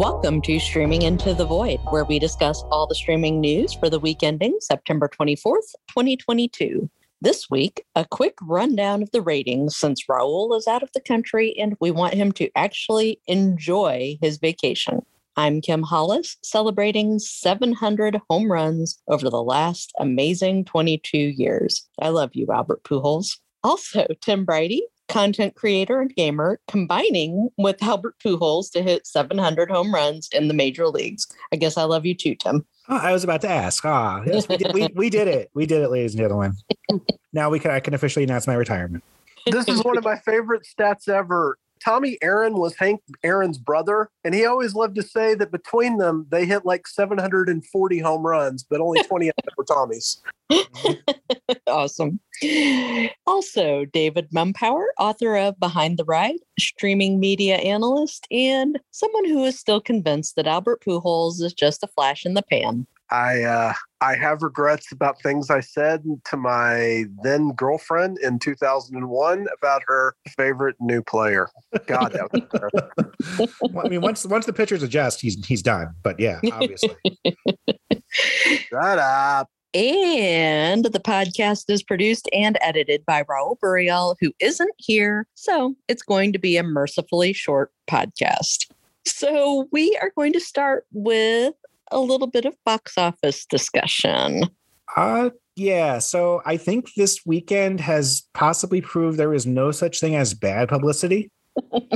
Welcome to Streaming Into the Void, where we discuss all the streaming news for the week ending September 24th, 2022. This week, a quick rundown of the ratings since Raul is out of the country and we want him to actually enjoy his vacation. I'm Kim Hollis, celebrating 700 home runs over the last amazing 22 years. I love you, Albert Pujols. Also, Tim Briody, content creator and gamer, combining with Albert Pujols to hit 700 home runs in the major leagues. I guess I love you too, Tim. Oh, I was about to ask. Ah, yes, we did, we, we did it. We did it, ladies and gentlemen. now we can I can officially announce my retirement. This is one of my favorite stats ever. Tommy Aaron was Hank Aaron's brother, and he always loved to say that between them they hit like 740 home runs, but only 20 of them were Tommy's. awesome. Also, David Mumpower, author of Behind the Ride, streaming media analyst, and someone who is still convinced that Albert Pujols is just a flash in the pan. I uh, I have regrets about things I said to my then girlfriend in 2001 about her favorite new player. God, that was well, I mean, once once the pitchers adjust, he's he's done. But yeah, obviously. Shut up. And the podcast is produced and edited by Raul Burial, who isn't here. So it's going to be a mercifully short podcast. So we are going to start with a little bit of box office discussion. Uh yeah, so I think this weekend has possibly proved there is no such thing as bad publicity.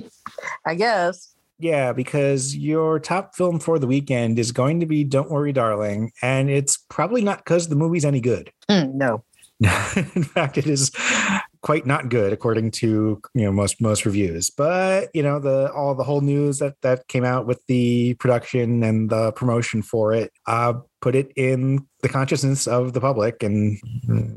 I guess. Yeah, because your top film for the weekend is going to be Don't Worry Darling, and it's probably not because the movie's any good. Mm, no. In fact, it is quite not good according to you know most most reviews. But you know the all the whole news that that came out with the production and the promotion for it uh put it in the consciousness of the public. And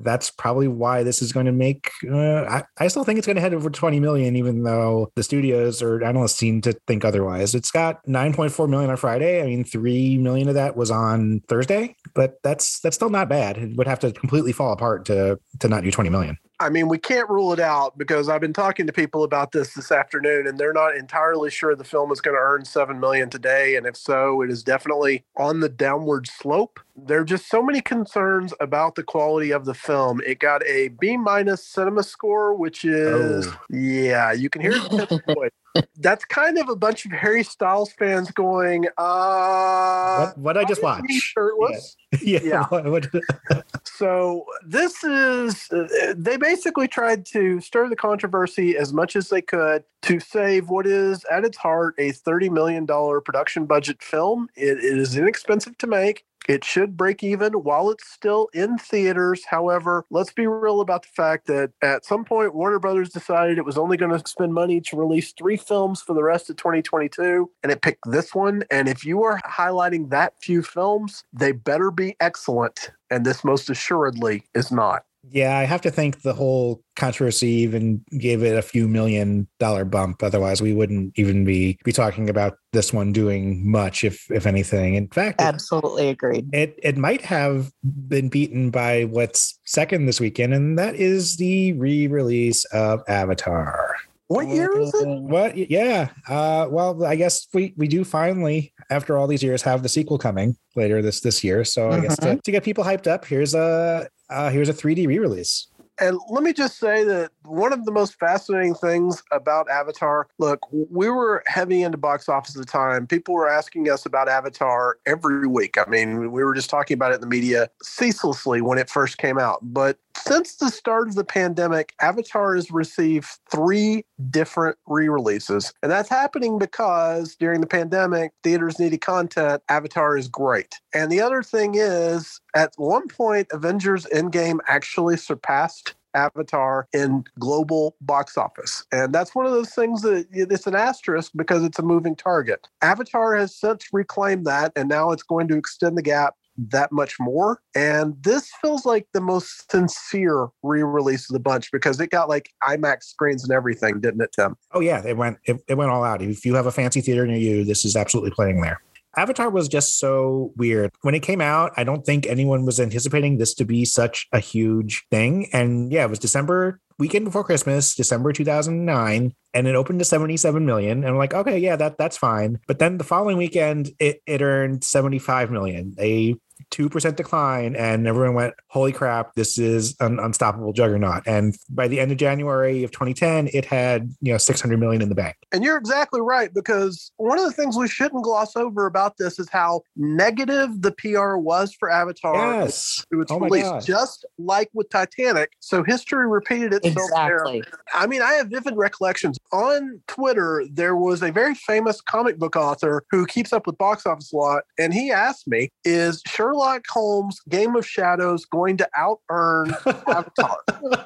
that's probably why this is going to make uh, I, I still think it's going to head over 20 million even though the studios or analysts seem to think otherwise. It's got 9.4 million on friday. I mean 3 million of that was on thursday but that's that's still not bad it would have to completely fall apart to to not do 20 million I mean, we can't rule it out because I've been talking to people about this this afternoon, and they're not entirely sure the film is going to earn seven million today. And if so, it is definitely on the downward slope. There are just so many concerns about the quality of the film. It got a B minus cinema score, which is oh. yeah, you can hear the voice that's kind of a bunch of Harry Styles fans going, uh what, what I just watched. Shirtless. Yeah. yeah. yeah. so this is uh, they basically tried to stir the controversy as much as they could to save what is at its heart a $30 million production budget film. it, it is inexpensive to make. It should break even while it's still in theaters. However, let's be real about the fact that at some point, Warner Brothers decided it was only going to spend money to release three films for the rest of 2022, and it picked this one. And if you are highlighting that few films, they better be excellent. And this most assuredly is not. Yeah, I have to think the whole controversy even gave it a few million dollar bump. Otherwise, we wouldn't even be be talking about this one doing much, if if anything. In fact, absolutely it, agreed. It it might have been beaten by what's second this weekend, and that is the re-release of Avatar. What year is it? What? Yeah. Uh, well, I guess we we do finally, after all these years, have the sequel coming later this this year. So I guess to, mm-hmm. to get people hyped up, here's a uh, here's a 3D re-release. And let me just say that one of the most fascinating things about Avatar, look, we were heavy into box office at the time. People were asking us about Avatar every week. I mean, we were just talking about it in the media ceaselessly when it first came out. But since the start of the pandemic, Avatar has received three different re releases. And that's happening because during the pandemic, theaters needed content. Avatar is great. And the other thing is, at one point, Avengers Endgame actually surpassed Avatar in global box office. And that's one of those things that it's an asterisk because it's a moving target. Avatar has since reclaimed that, and now it's going to extend the gap that much more. And this feels like the most sincere re-release of the bunch because it got like IMAX screens and everything, didn't it, Tim? Oh yeah, it went it, it went all out. If you have a fancy theater near you, this is absolutely playing there. Avatar was just so weird. When it came out, I don't think anyone was anticipating this to be such a huge thing. And yeah, it was December weekend before Christmas, December 2009. and it opened to 77 million. And I'm like, okay, yeah, that that's fine. But then the following weekend, it, it earned 75 million. A 2% decline and everyone went holy crap this is an unstoppable juggernaut. And by the end of january of 2010 it had you know 600 million in the bank. And you're exactly right because one of the things we shouldn't gloss over about this is how negative the pr was for avatar. Yes. It was oh released just like with titanic so history repeated itself exactly. There. i mean i have vivid recollections. On twitter there was a very famous comic book author who keeps up with box office a lot and he asked me is sherlock Sherlock Holmes Game of Shadows going to out earn Avatar?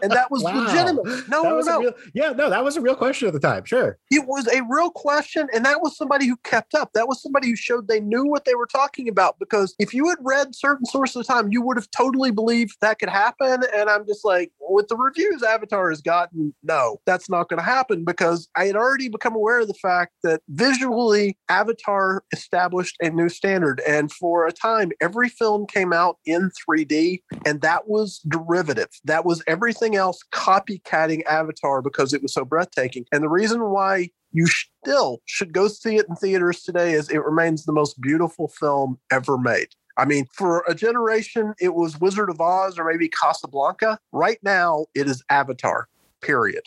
and that was wow. legitimate. No, that no, no. Real, yeah, no, that was a real question at the time. Sure. It was a real question. And that was somebody who kept up. That was somebody who showed they knew what they were talking about. Because if you had read certain sources of time, you would have totally believed that could happen. And I'm just like, with the reviews Avatar has gotten, no, that's not going to happen because I had already become aware of the fact that visually Avatar established a new standard. And for a time, every film came out in 3D, and that was derivative. That was everything else copycatting Avatar because it was so breathtaking. And the reason why you still should go see it in theaters today is it remains the most beautiful film ever made. I mean, for a generation, it was Wizard of Oz or maybe Casablanca. Right now, it is Avatar, period.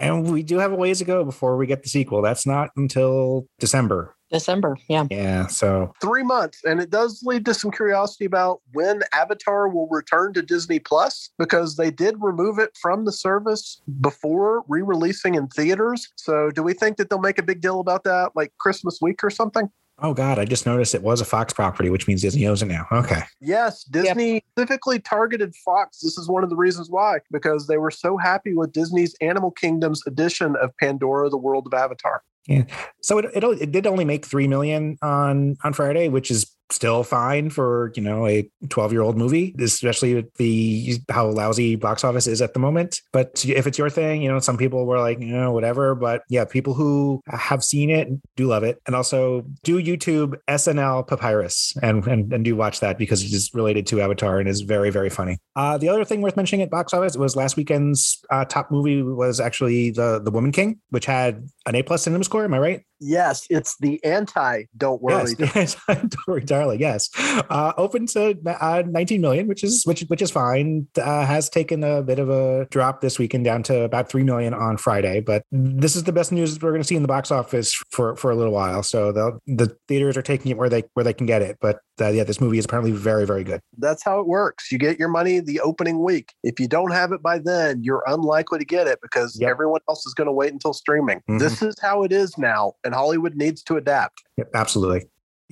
And we do have a ways to go before we get the sequel. That's not until December. December. Yeah. Yeah. So three months. And it does lead to some curiosity about when Avatar will return to Disney Plus because they did remove it from the service before re releasing in theaters. So do we think that they'll make a big deal about that like Christmas week or something? Oh God, I just noticed it was a Fox property, which means Disney owns it now. Okay. Yes, Disney yep. specifically targeted Fox. This is one of the reasons why, because they were so happy with Disney's Animal Kingdom's edition of Pandora: The World of Avatar. Yeah. So it, it, it did only make three million on on Friday, which is still fine for you know a 12 year old movie especially the how lousy box office is at the moment. But if it's your thing you know some people were like you know whatever. But yeah people who have seen it do love it. And also do youtube snl papyrus and and, and do watch that because it is related to avatar and is very very funny. Uh, the other thing worth mentioning at box office was last weekend's uh, top movie was actually the the woman king which had an a plus cinema score am i right Yes, it's the anti "Don't Worry." Yes, "Don't Worry, Darling." Yes, uh, open to uh, 19 million, which is which which is fine. Uh, has taken a bit of a drop this weekend, down to about three million on Friday. But this is the best news we're going to see in the box office for for a little while. So the the theaters are taking it where they where they can get it. But uh, yeah, this movie is apparently very very good. That's how it works. You get your money the opening week. If you don't have it by then, you're unlikely to get it because yep. everyone else is going to wait until streaming. Mm-hmm. This is how it is now, and Hollywood needs to adapt. Yep, absolutely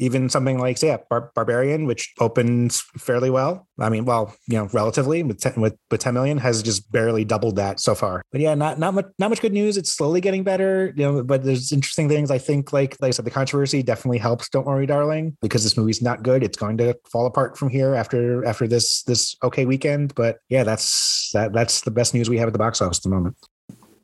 even something like yeah, Bar- Barbarian, which opens fairly well. I mean, well, you know, relatively with 10, with with 10 million has just barely doubled that so far. But yeah, not not much not much good news. It's slowly getting better, you know. But there's interesting things. I think, like like I said, the controversy definitely helps. Don't worry, darling, because this movie's not good. It's going to fall apart from here after after this this okay weekend. But yeah, that's that that's the best news we have at the box office at the moment.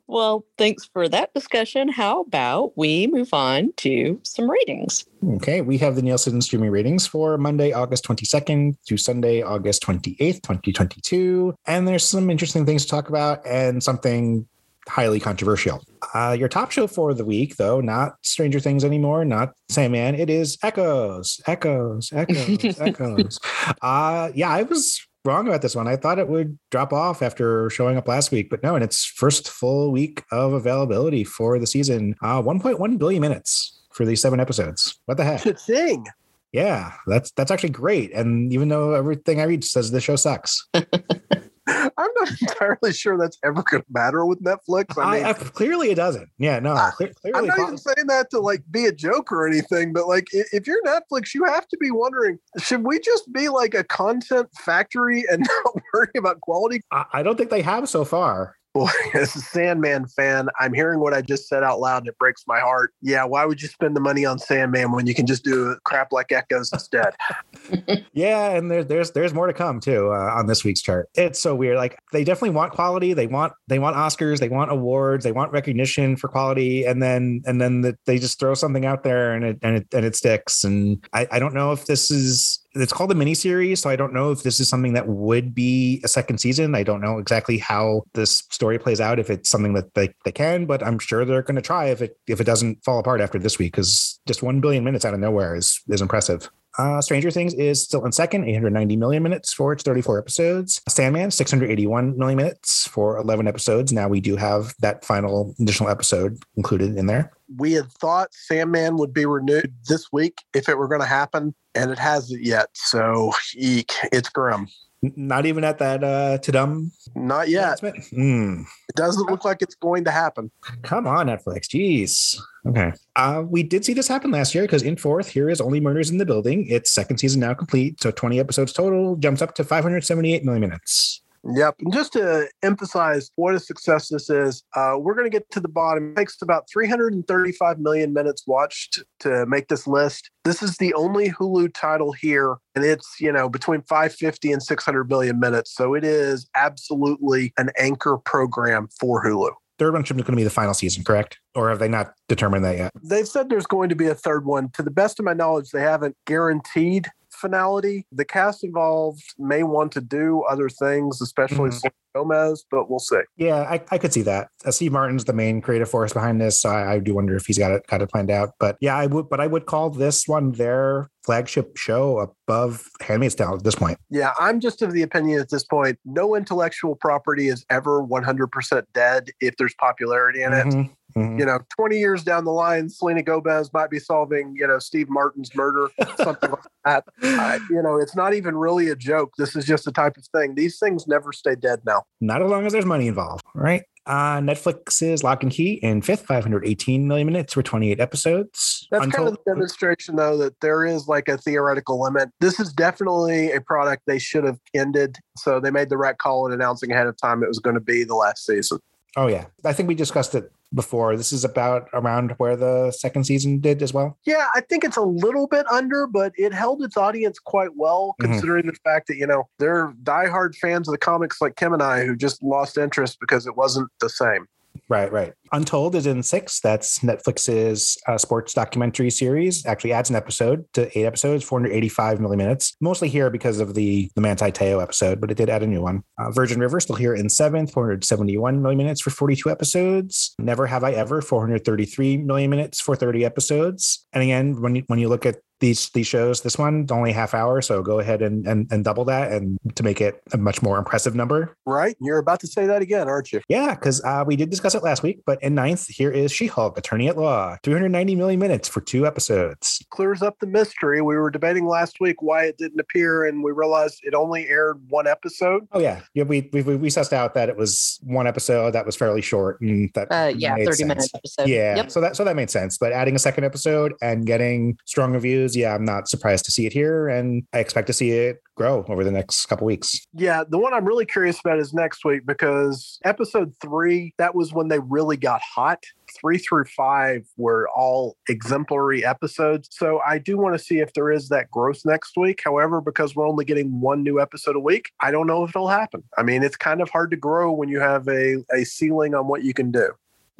Well, thanks for that discussion. How about we move on to some ratings? Okay, we have the Nielsen streaming ratings for Monday, August 22nd to Sunday, August 28th, 2022. And there's some interesting things to talk about and something highly controversial. Uh, your top show for the week, though, not Stranger Things anymore, not Sandman. It is Echoes, Echoes, Echoes, Echoes. Uh, yeah, I was wrong about this one. I thought it would drop off after showing up last week, but no, in its first full week of availability for the season, uh, 1.1 billion minutes for these seven episodes. What the heck? Good thing. Yeah, that's that's actually great. And even though everything I read says the show sucks. I'm not entirely sure that's ever going to matter with Netflix. I uh, mean, I, I, clearly it doesn't. Yeah, no. Clear, I'm not even saying that to like be a joke or anything, but like if you're Netflix, you have to be wondering: should we just be like a content factory and not worry about quality? I, I don't think they have so far. Boy, as a Sandman fan, I'm hearing what I just said out loud and it breaks my heart. Yeah, why would you spend the money on Sandman when you can just do crap like Echoes instead? yeah, and there's there's there's more to come too uh, on this week's chart. It's so weird. Like they definitely want quality. They want they want Oscars. They want awards. They want recognition for quality. And then and then the, they just throw something out there and it and it and it sticks. And I, I don't know if this is it's called a miniseries, so I don't know if this is something that would be a second season. I don't know exactly how this story plays out. If it's something that they, they can, but I'm sure they're going to try if it if it doesn't fall apart after this week because just one billion minutes out of nowhere is is impressive. Uh, Stranger Things is still in second, 890 million minutes for its 34 episodes. Sandman, 681 million minutes for 11 episodes. Now we do have that final additional episode included in there. We had thought Sandman would be renewed this week if it were going to happen, and it hasn't yet. So, eek, it's grim. Not even at that uh Tudum. Not yet. Mm. It doesn't look like it's going to happen. Come on, Netflix. Jeez. Okay. Uh, we did see this happen last year because in fourth, here is Only Murders in the Building. Its second season now complete. So 20 episodes total, jumps up to 578 million minutes. Yep. And just to emphasize what a success this is, uh, we're going to get to the bottom. It takes about 335 million minutes watched to make this list. This is the only Hulu title here, and it's, you know, between 550 and 600 million minutes. So it is absolutely an anchor program for Hulu. Third one is going to be the final season, correct? Or have they not determined that yet? They've said there's going to be a third one. To the best of my knowledge, they haven't guaranteed finality. The cast involved may want to do other things, especially mm-hmm. Gomez, but we'll see. Yeah, I, I could see that. Uh, Steve Martin's the main creative force behind this, so I, I, do wonder if he's got it got it planned out. But yeah, I would, but I would call this one their flagship show above Handmaid's Tale at this point. Yeah, I'm just of the opinion at this point, no intellectual property is ever 100% dead if there's popularity in it. Mm-hmm. You know, 20 years down the line, Selena Gomez might be solving, you know, Steve Martin's murder, something like that. Uh, you know, it's not even really a joke. This is just the type of thing. These things never stay dead now. Not as long as there's money involved, right? Uh, Netflix's Lock and Key in fifth, 518 million minutes for 28 episodes. That's Untold- kind of the demonstration, though, that there is like a theoretical limit. This is definitely a product they should have ended. So they made the right call in announcing ahead of time it was going to be the last season. Oh, yeah. I think we discussed it before. This is about around where the second season did as well. Yeah, I think it's a little bit under, but it held its audience quite well, mm-hmm. considering mm-hmm. the fact that, you know, they're diehard fans of the comics like Kim and I who just lost interest because it wasn't the same. Right, right. Untold is in six. That's Netflix's uh, sports documentary series. Actually, adds an episode to eight episodes, 485 million minutes. Mostly here because of the the Manti Te'o episode, but it did add a new one. Uh, Virgin River still here in seventh, 471 million minutes for 42 episodes. Never Have I Ever, 433 million minutes for 30 episodes. And again, when you, when you look at these these shows. This one only half hour, so go ahead and, and and double that, and to make it a much more impressive number. Right, you're about to say that again, aren't you? Yeah, because uh, we did discuss it last week. But in ninth, here is She-Hulk, Attorney at Law, 290 million minutes for two episodes. Clears up the mystery. We were debating last week why it didn't appear, and we realized it only aired one episode. Oh yeah, yeah. We we we sussed out that it was one episode that was fairly short, and that uh, yeah, 30 sense. minute episode. Yeah, yep. so that so that made sense. But adding a second episode and getting strong reviews, yeah, I'm not surprised surprised to see it here, and I expect to see it grow over the next couple weeks. Yeah, the one I'm really curious about is next week because episode three, that was when they really got hot. Three through five were all exemplary episodes. So I do want to see if there is that growth next week. However, because we're only getting one new episode a week, I don't know if it'll happen. I mean, it's kind of hard to grow when you have a, a ceiling on what you can do.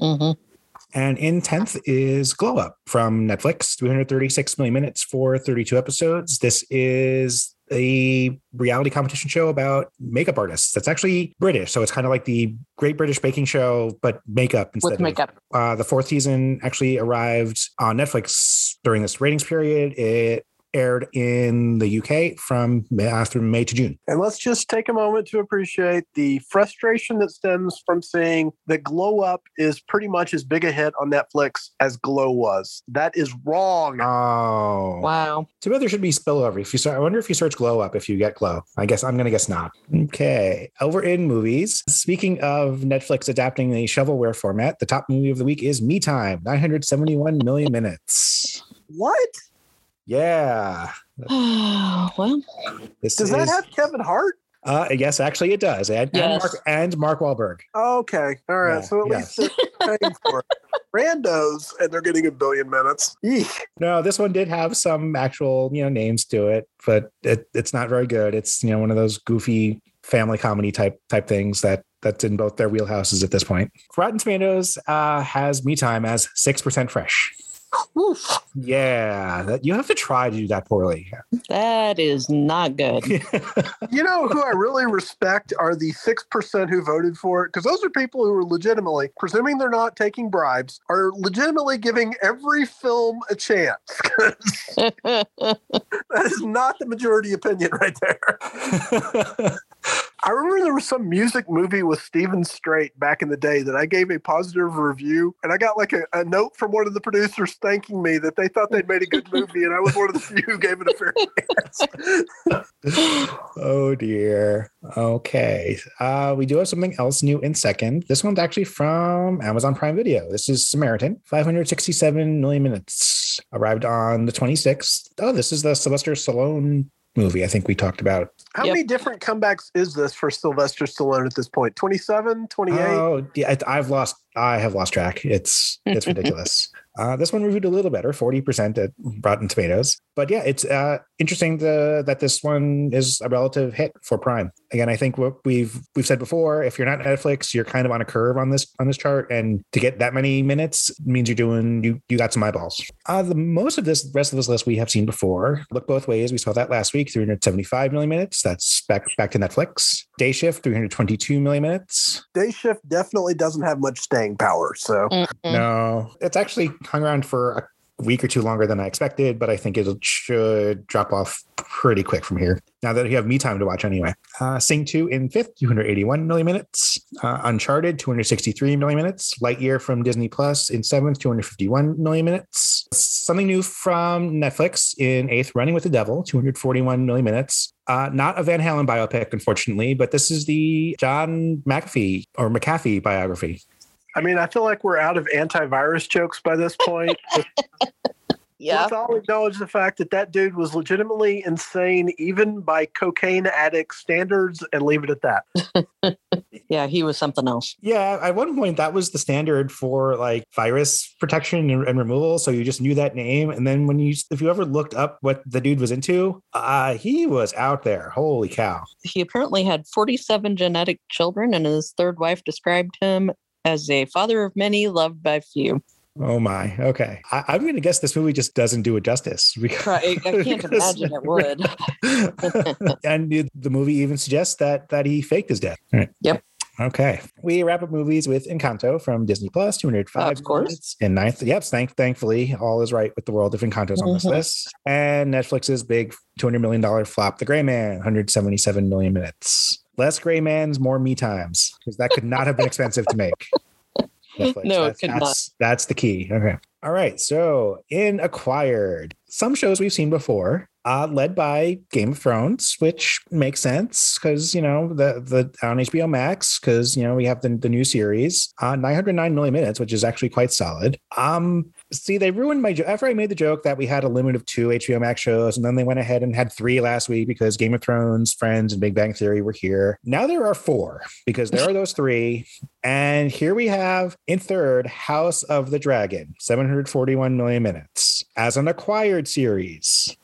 Mm-hmm. And in 10th is Glow Up from Netflix, 336 million minutes for 32 episodes. This is a reality competition show about makeup artists. That's actually British. So it's kind of like the Great British Baking Show, but makeup instead With makeup. Of, uh, the fourth season actually arrived on Netflix during this ratings period. It aired in the UK from uh, through May to June. And let's just take a moment to appreciate the frustration that stems from seeing that Glow Up is pretty much as big a hit on Netflix as Glow was. That is wrong. Oh, wow. Too bad there should be spillover. If you start, I wonder if you search Glow Up if you get Glow. I guess I'm gonna guess not. Okay, over in movies. Speaking of Netflix adapting the shovelware format, the top movie of the week is Me Time, 971 million minutes. What? Yeah. well, this does is, that have Kevin Hart? Uh, yes, actually, it does, and, Yes. and, Mark, and Mark Wahlberg. Okay, all right. Yeah, so at yes. least they're paying for it. Randos, and they're getting a billion minutes. Eek. No, this one did have some actual, you know, names to it, but it, it's not very good. It's you know one of those goofy family comedy type type things that that's in both their wheelhouses at this point. Rotten Tomatoes uh, has Me Time as six percent fresh. Oof, Yeah, that, you have to try to do that poorly. that is not good. You know who I really respect are the six percent who voted for it because those are people who are legitimately, presuming they're not taking bribes, are legitimately giving every film a chance. that is not the majority opinion right there. I remember there was some music movie with Steven Strait back in the day that I gave a positive review, and I got like a, a note from one of the producers thanking me that they thought they'd made a good movie, and I was one of the few who gave it a fair chance. oh dear. Okay. Uh, we do have something else new in second. This one's actually from Amazon Prime Video. This is Samaritan, 567 million minutes. Arrived on the 26th. Oh, this is the Sylvester Stallone movie I think we talked about. How Yep. many different comebacks is this for Sylvester Stallone at this point? 27, 28? Oh, yeah, I- I've lost. I have lost track. It's it's ridiculous. Uh, this one reviewed a little better, forty percent at Rotten Tomatoes. But yeah, it's uh, interesting to, that this one is a relative hit for Prime. Again, I think what we've we've said before, if you're not Netflix, you're kind of on a curve on this on this chart, and to get that many minutes means you're doing you you got some eyeballs. Uh, the most of this rest of this list we have seen before. Look both ways. We saw that last week, 375 million minutes. That's back back to Netflix. Day Shift, 322 million minutes. Day shift definitely doesn't have much staying power. So Mm-mm. No, it's actually hung around for a week or two longer than I expected, but I think it should drop off pretty quick from here. Now that you have me time to watch anyway. Uh, Sing 2 in fifth, 281 million minutes. Uh, Uncharted, 263 million minutes. Lightyear from Disney Plus in seventh, 251 million minutes. Something new from Netflix in eighth, Running with the Devil, 241 million minutes. Uh, not a Van Halen biopic, unfortunately, but this is the John McAfee or McAfee biography. I mean, I feel like we're out of antivirus jokes by this point. Yeah. Let's all acknowledge the fact that that dude was legitimately insane, even by cocaine addict standards, and leave it at that. Yeah, he was something else. Yeah, at one point that was the standard for like virus protection and, and removal. So you just knew that name, and then when you, if you ever looked up what the dude was into, uh, he was out there. Holy cow! He apparently had 47 genetic children, and his third wife described him as a father of many, loved by few. Oh my. Okay, I, I'm going to guess this movie just doesn't do it justice. because- I, I can't because- imagine it would. and the- the movie even suggests that that he faked his death. All right. Yep. Okay. We wrap up movies with Encanto from Disney Plus, 205 Of course. minutes in ninth. Yep. Thank, thankfully, all is right with the world of Encantos on this Mhm. list. And Netflix's big $200 million flop, The Gray Man, 177 million minutes. Less Gray Mans, more me times, because that could not have been expensive to make. Netflix. No, it that's, could not. that's, that's the key. Okay. All right. So in acquired, some shows we've seen before, uh, led by Game of Thrones, which makes sense because you know the the on HBO Max because you know we have the, the new series, uh, 909 million minutes, which is actually quite solid. Um, see, they ruined my joke after I made the joke that we had a limit of two HBO Max shows, and then they went ahead and had three last week because Game of Thrones, Friends, and Big Bang Theory were here. Now there are four because there are those three, and here we have in third House of the Dragon, 741 million minutes as an acquired series.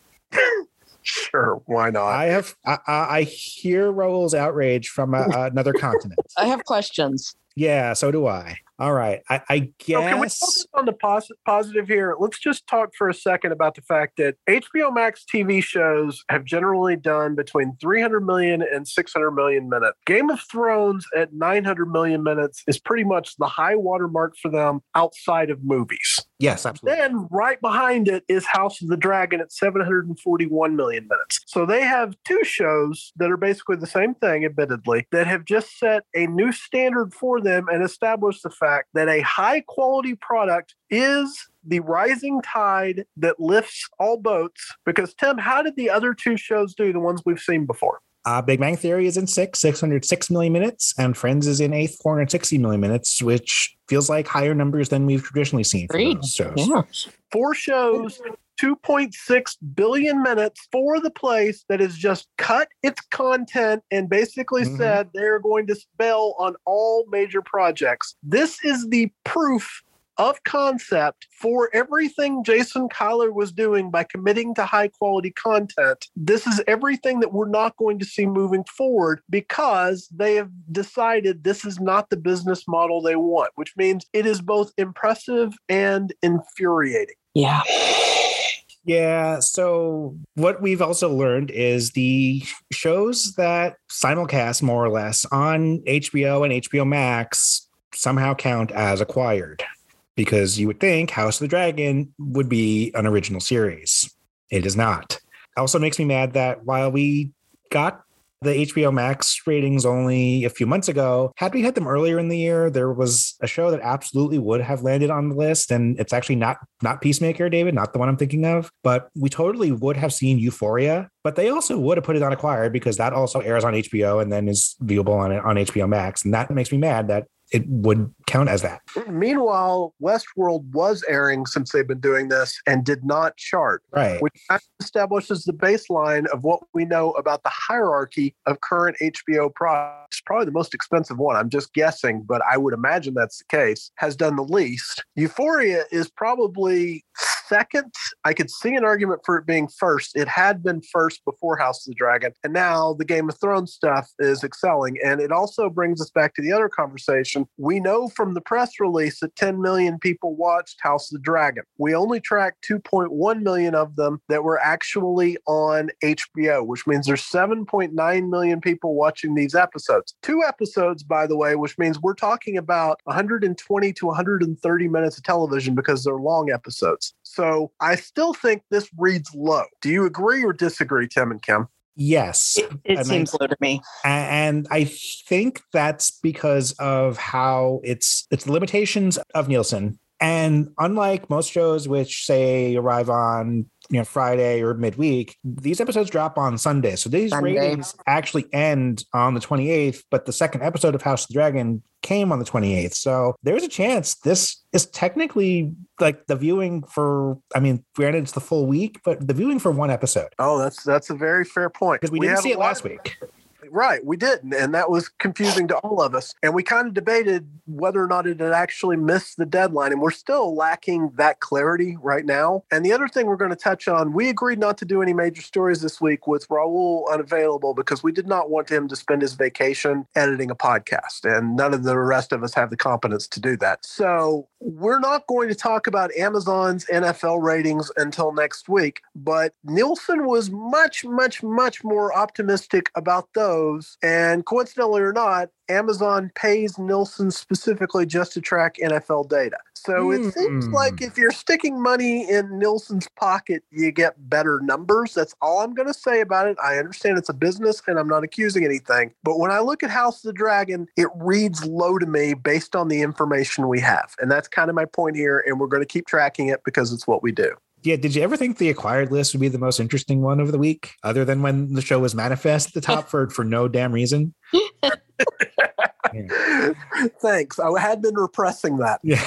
Sure, why not? I have I, I I hear Raul's outrage from a, another continent. I have questions. Yeah, so do I. All right, I, I So can we focus on the pos- positive here? Let's just talk for a second about the fact that HBO Max TV shows have generally done between 300 million and 600 million minutes. Game of Thrones at 900 million minutes is pretty much the high watermark for them outside of movies. yes, absolutely. Then right behind it is House of the Dragon at 741 million minutes. So they have two shows that are basically the same thing, admittedly, that have just set a new standard for them and established the fact that a high quality product is the rising tide that lifts all boats. Because, Tim, how did the other two shows do, the ones we've seen before? Uh, Big Bang Theory is in six, 606 million minutes, and Friends is in eighth, 460 million minutes, which feels like higher numbers than we've traditionally seen for Agreed. those shows. Yeah. Four shows, 2.6 billion minutes for the place that has just cut its content and basically Mhm. said they're going to bail on all major projects. This is the proof of concept for everything Jason Kilar was doing by committing to high quality content. This is everything that we're not going to see moving forward because they have decided this is not the business model they want, which means it is both impressive and infuriating. Yeah. Yeah. So what we've also learned is the shows that simulcast more or less on HBO and HBO Max somehow count as acquired because you would think House of the Dragon would be an original series. It is not. Also makes me mad that while we got the HBO Max ratings only a few months ago. Had we had them earlier in the year, there was a show that absolutely would have landed on the list, and it's actually not not Peacemaker, David, not the one I'm thinking of, but we totally would have seen Euphoria. But they also would have put it on Acquired because that also airs on HBO and then is viewable on on HBO Max, and that makes me mad that it would count as that. Meanwhile, Westworld was airing since they've been doing this and did not chart, Right. which establishes the baseline of what we know about the hierarchy of current HBO products. Probably the most expensive one. I'm just guessing, but I would imagine that's the case. Has done the least. Euphoria is probably second. I could see an argument for it being first. It had been first before House of the Dragon, and now the Game of Thrones stuff is excelling. And it also brings us back to the other conversation. We know from the press release that 10 million people watched House of the Dragon. We only tracked 2.1 million of them that were actually on HBO, which means there's 7.9 million people watching these episodes. Two episodes, by the way, which means we're talking about 120 to 130 minutes of television because they're long episodes. So I still think this reads low. Do you agree or disagree, Tim and Kim? Yes. It, it And seems low to me. And I think that's because of how it's it's the limitations of Nielsen. And unlike most shows, which say arrive on you know Friday or midweek, these episodes drop on Sunday. So these Sunday. ratings actually end on the 28th, but the second episode of House of the Dragon came on the 28th. So there's a chance this is technically like the viewing for I mean, granted it's the full week, but the viewing for one episode. Oh, that's that's a very fair point. Because we, didn't see it last week. Right, we didn't, and that was confusing to all of us. And we kind of debated whether or not it had actually missed the deadline, and we're still lacking that clarity right now. And the other thing we're going to touch on, we agreed not to do any major stories this week with Raul unavailable because we did not want him to spend his vacation editing a podcast, and none of the rest of us have the competence to do that. So we're not going to talk about Amazon's NFL ratings until next week, but Nielsen was much, much, much more optimistic about those. And coincidentally or not, Amazon pays Nielsen specifically just to track NFL data. So it seems Hmm. like if you're sticking money in Nielsen's pocket, you get better numbers. That's all I'm going to say about it. I understand it's a business and I'm not accusing anything. But when I look at House of the Dragon, it reads low to me based on the information we have. And that's kind of my point here. And we're going to keep tracking it because it's what we do. Yeah, did you ever think the acquired list would be the most interesting one of the week, other than when the show was manifest at the top for for no damn reason? Thanks. I had been repressing that. Yeah.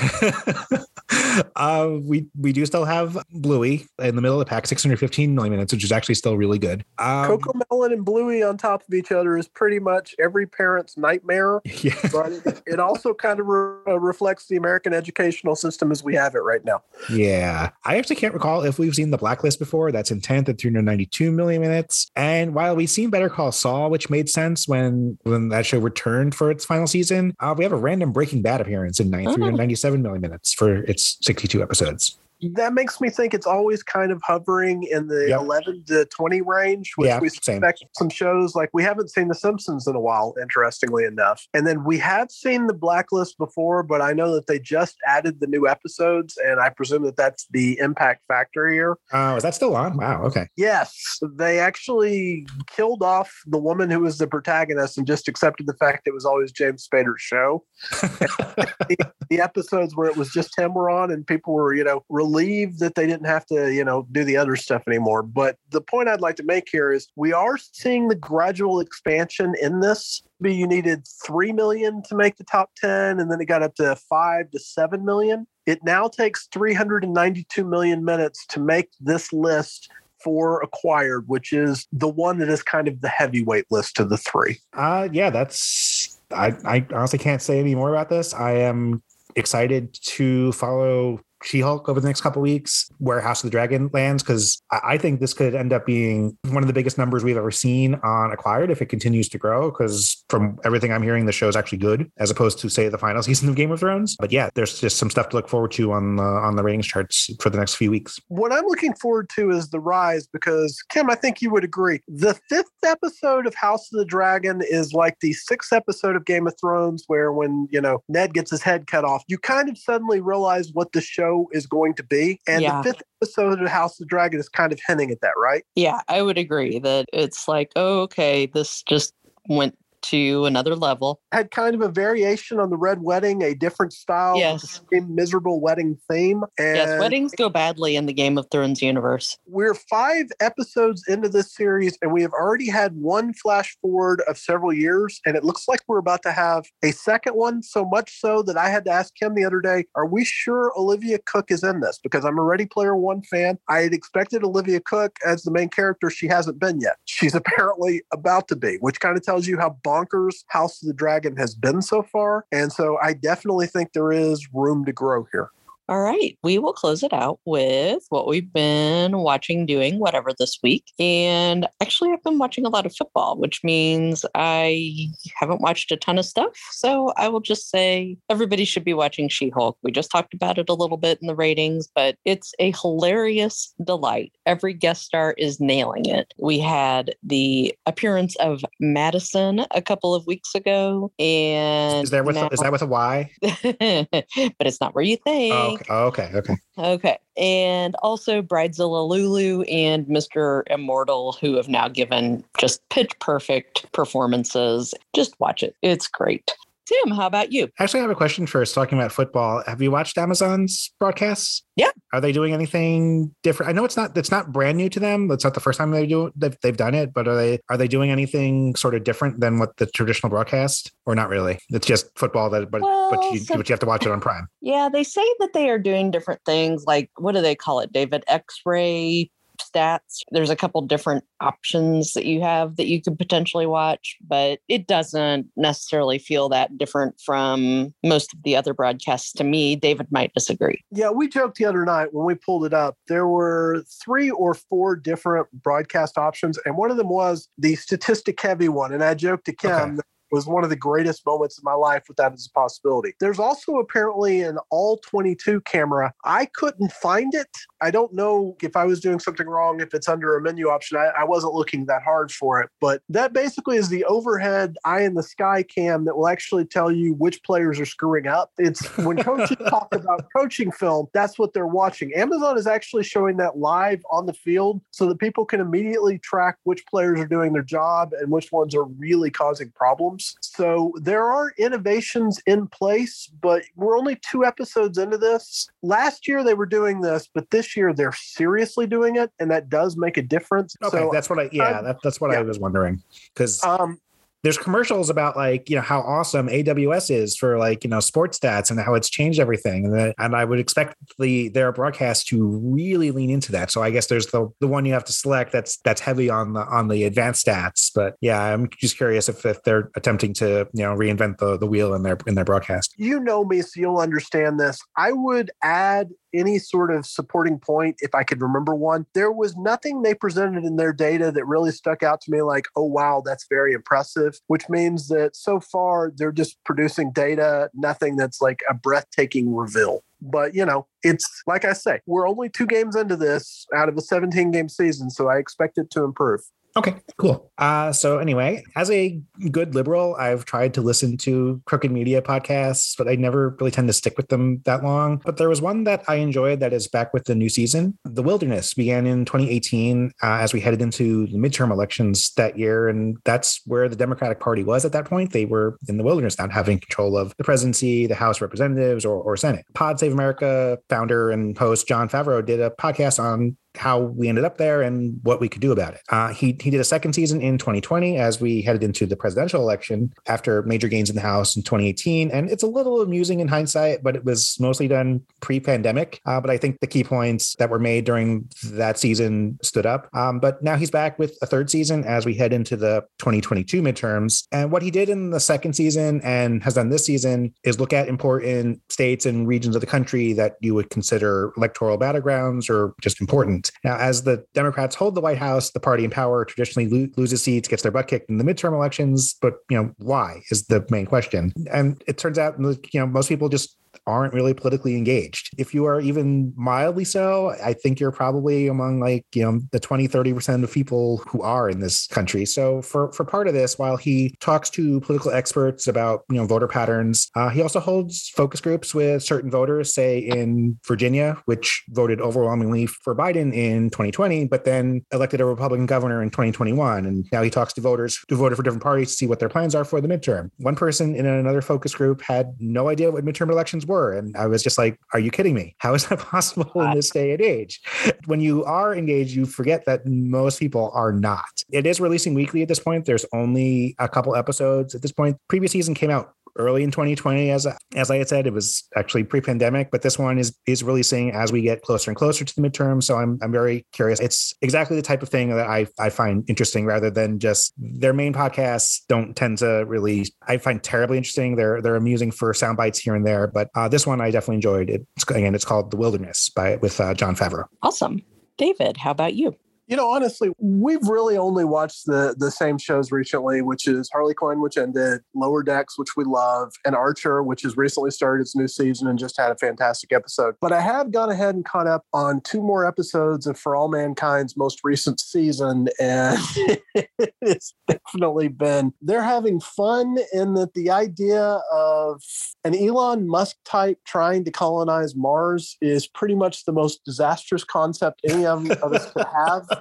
uh, we we do still have Bluey in the middle of the pack, 615 million minutes, which is actually still really good. Um, Coco Melon and Bluey on top of each other is pretty much every parent's nightmare. Yeah. but it, it also kind of re- uh, reflects the American educational system as we have it right now. Yeah. I actually can't recall if we've seen the blacklist before. That's in 10th at 392 million minutes. And while we've seen Better Call Saul, which made sense when when that show returned for its final season, uh, we have a random Breaking Bad appearance in 9, Oh. 397 million minutes for its 62 episodes. That makes me think it's always kind of hovering in the Yep. 11 to 20 range, which Yeah, we same. expect some shows like we haven't seen The Simpsons in a while, interestingly enough. And then we have seen the Blacklist before, but I know that they just added the new episodes, and I presume that that's the impact factor here. Oh, is that still on? Wow. Okay. Yes, they actually killed off the woman who was the protagonist and just accepted the fact it was always James Spader's show. the, the episodes where it was just him were on and people were, you know, relieved that they didn't have to, you know, do the other stuff anymore. But the point I'd like to make here is we are seeing the gradual expansion in this. You needed 3 million to make the top 10, and then it got up to 5 to 7 million. It now takes 392 million minutes to make this list for acquired, which is the one that is kind of the heavyweight list of the three. Uh, yeah, that's. I, I honestly can't say any more about this. I am excited to follow she-Hulk over the next couple weeks, where House of the Dragon lands, because I think this could end up being one of the biggest numbers we've ever seen on acquired if it continues to grow. Because from everything I'm hearing, the show is actually good, as opposed to say the final season of Game of Thrones. But yeah, there's just some stuff to look forward to on the on the ratings charts for the next few weeks. What I'm looking forward to is the rise, because Kim, I think you would agree. The fifth episode of House of the Dragon is like the sixth episode of Game of Thrones, where when you know Ned gets his head cut off, you kind of suddenly realize what the show is going to be. And yeah. the fifth episode of House of the Dragon is kind of hinting at that, right? Yeah, I would agree that it's like, oh, okay, this just went to another level. Had kind of a variation on the Red Wedding, a different style, yes. miserable wedding theme. And yes, weddings go badly in the Game of Thrones universe. We're five episodes into this series, and we have already had one flash forward of several years, and it looks like we're about to have a second one. So much so that I had to ask him the other day, "Are we sure Olivia Cooke is in this?" Because I'm a Ready Player One fan. I had expected Olivia Cooke as the main character. She hasn't been yet. She's apparently about to be, which kind of tells you how bonkers House of the Dragon has been so far. And so I definitely think there is room to grow here. All right. We will close it out with what we've been watching, doing, whatever this week. And actually, I've been watching a lot of football, which means I haven't watched a ton of stuff. So I will just say everybody should be watching She Hulk. We just talked about it a little bit in the ratings, but it's a hilarious delight. Every guest star is nailing it. We had the appearance of Madison a couple of weeks ago. And is, there with, now, is that with a Y? but it's not where you oh, think. Oh, Okay. Oh, okay. Okay. Okay. And also Bridezilla Lulu and Mr. Immortal, who have now given just pitch perfect performances. Just watch it. It's great. Tim, how about you? Actually, I have a question first. Talking about football, have you watched Amazon's broadcasts? Yeah. Are they doing anything different? I know it's not it's not brand new to them. It's not the first time they do they've, they've done it, but are they are they doing anything sort of different than what the traditional broadcast, or not really? It's just football that, but well, but you so, but you have to watch it on Prime. Yeah, they say that they are doing different things. Like what do they call it? David X-ray stats. There's a couple different options that you have that you could potentially watch, but it doesn't necessarily feel that different from most of the other broadcasts to me. David might disagree. Yeah, we joked the other night when we pulled it up. There were three or four different broadcast options, and one of them was the statistic heavy one. And I joked to Kim okay was one of the greatest moments of my life with that as a possibility. There's also apparently an all 22 camera. I couldn't find it. I don't know if I was doing something wrong, if it's under a menu option. I, I wasn't looking that hard for it, but that basically is the overhead eye in the sky cam that will actually tell you which players are screwing up. It's when coaches talk about coaching film, that's what they're watching. Amazon is actually showing that live on the field so that people can immediately track which players are doing their job and which ones are really causing problems films. So there are innovations in place, but we're only two episodes into this. Last year they were doing this, but this year they're seriously doing it, and that does make a difference. Okay, so, that's what I yeah, that, that's what yeah. I was wondering because um, there's commercials about like you know how awesome AWS is for like you know sports stats and how it's changed everything and that, and I would expect the their broadcast to really lean into that. So I guess there's the the one you have to select that's that's heavy on the on the advanced stats. But yeah, I'm just curious if, if they're attempting to you know reinvent the the wheel in their in their broadcast. You know me, so you'll understand this. I would add any sort of supporting point if I could remember one. There was nothing they presented in their data that really stuck out to me like, oh, wow, that's very impressive, which means that so far they're just producing data, nothing that's like a breathtaking reveal. But, you know, it's like I say, we're only two games into this out of a 17 game season, so I expect it to improve. Okay, cool. Uh, so anyway, as a good liberal, I've tried to listen to crooked media podcasts, but I never really tend to stick with them that long. But there was one that I enjoyed that is back with the new season. The Wilderness began in 2018 uh, as we headed into the midterm elections that year, and that's where the Democratic Party was at that point. They were in the wilderness, not having control of the presidency, the House Representatives, or, or Senate. Pod Save America founder and host Jon Favreau did a podcast on how we ended up there and what we could do about it. Uh, he he did a second season in 2020 as we headed into the presidential election after major gains in the House in 2018, and it's a little amusing in hindsight, but it was mostly done pre-pandemic. Uh, but I think the key points that were made during that season stood up. Um, but now he's back with a third season as we head into the 2022 midterms, and what he did in the second season and has done this season is look at important states and regions of the country that you would consider electoral battlegrounds or just important. Now, as the Democrats hold the White House, the party in power traditionally lo- loses seats, gets their butt kicked in the midterm elections. But you know, why is the main question? And it turns out, you know, most people just aren't really politically engaged. If you are even mildly so, I think you're probably among like, you know, the 20, 30% of people who are in this country. So for, for part of this, while he talks to political experts about, you know, voter patterns, uh, he also holds focus groups with certain voters, say in Virginia, which voted overwhelmingly for Biden in 2020, but then elected a Republican governor in 2021. And now he talks to voters who voted for different parties to see what their plans are for the midterm. One person in another focus group had no idea what midterm elections were. And I was just like, are you kidding me? How is that possible in this day and age? When you are engaged, you forget that most people are not. It is releasing weekly at this point. There's only a couple episodes at this point. Previous season came out early in 2020 as as I had said it was actually pre-pandemic but this one is is releasing as we get closer and closer to the midterm. So I'm I'm very curious. It's exactly the type of thing that I I find interesting rather than just their main podcasts don't tend to really I find terribly interesting. They're they're amusing for sound bites here and there but uh, this one I definitely enjoyed. It again it's called The Wilderness by with uh, Jon Favreau. Awesome. David how about you you know, honestly, we've really only watched the the same shows recently, which is Harley Quinn, which ended, Lower Decks, which we love, and Archer, which has recently started its new season and just had a fantastic episode. But I have gone ahead and caught up on two more episodes of For All Mankind's most recent season, and it's definitely been they're having fun in that the idea of an Elon Musk type trying to colonize Mars is pretty much the most disastrous concept any of us could have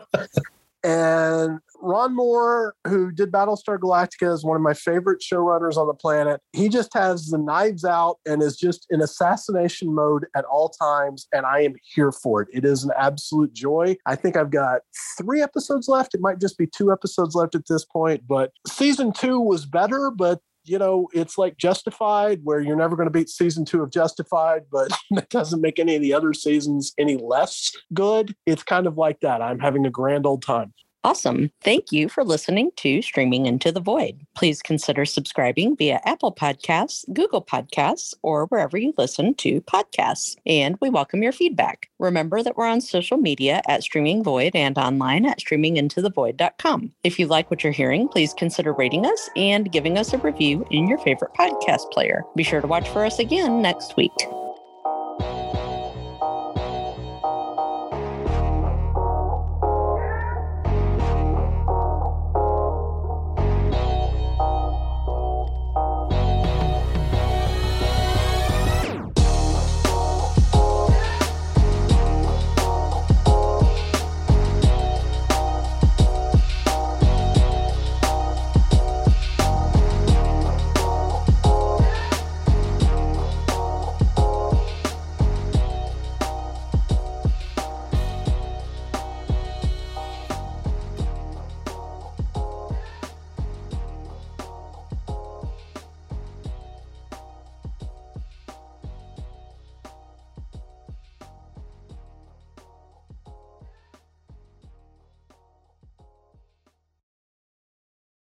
and Ron Moore, who did Battlestar Galactica, is one of my favorite showrunners on the planet. He just has the knives out and is just in assassination mode at all times. And I am here for it. It is an absolute joy. I think I've got three episodes left. It might just be two episodes left at this point. But season two was better, but you know, it's like Justified, where you're never going to beat season two of Justified, but that doesn't make any of the other seasons any less good. It's kind of like that. I'm having a grand old time. Awesome. Thank you for listening to Streaming Into the Void. Please consider subscribing via Apple Podcasts, Google Podcasts, or wherever you listen to podcasts. And we welcome your feedback. Remember that we're on social media at Streaming Void and online at streamingintothevoid.com. If you like what you're hearing, please consider rating us and giving us a review in your favorite podcast player. Be sure to watch for us again next week.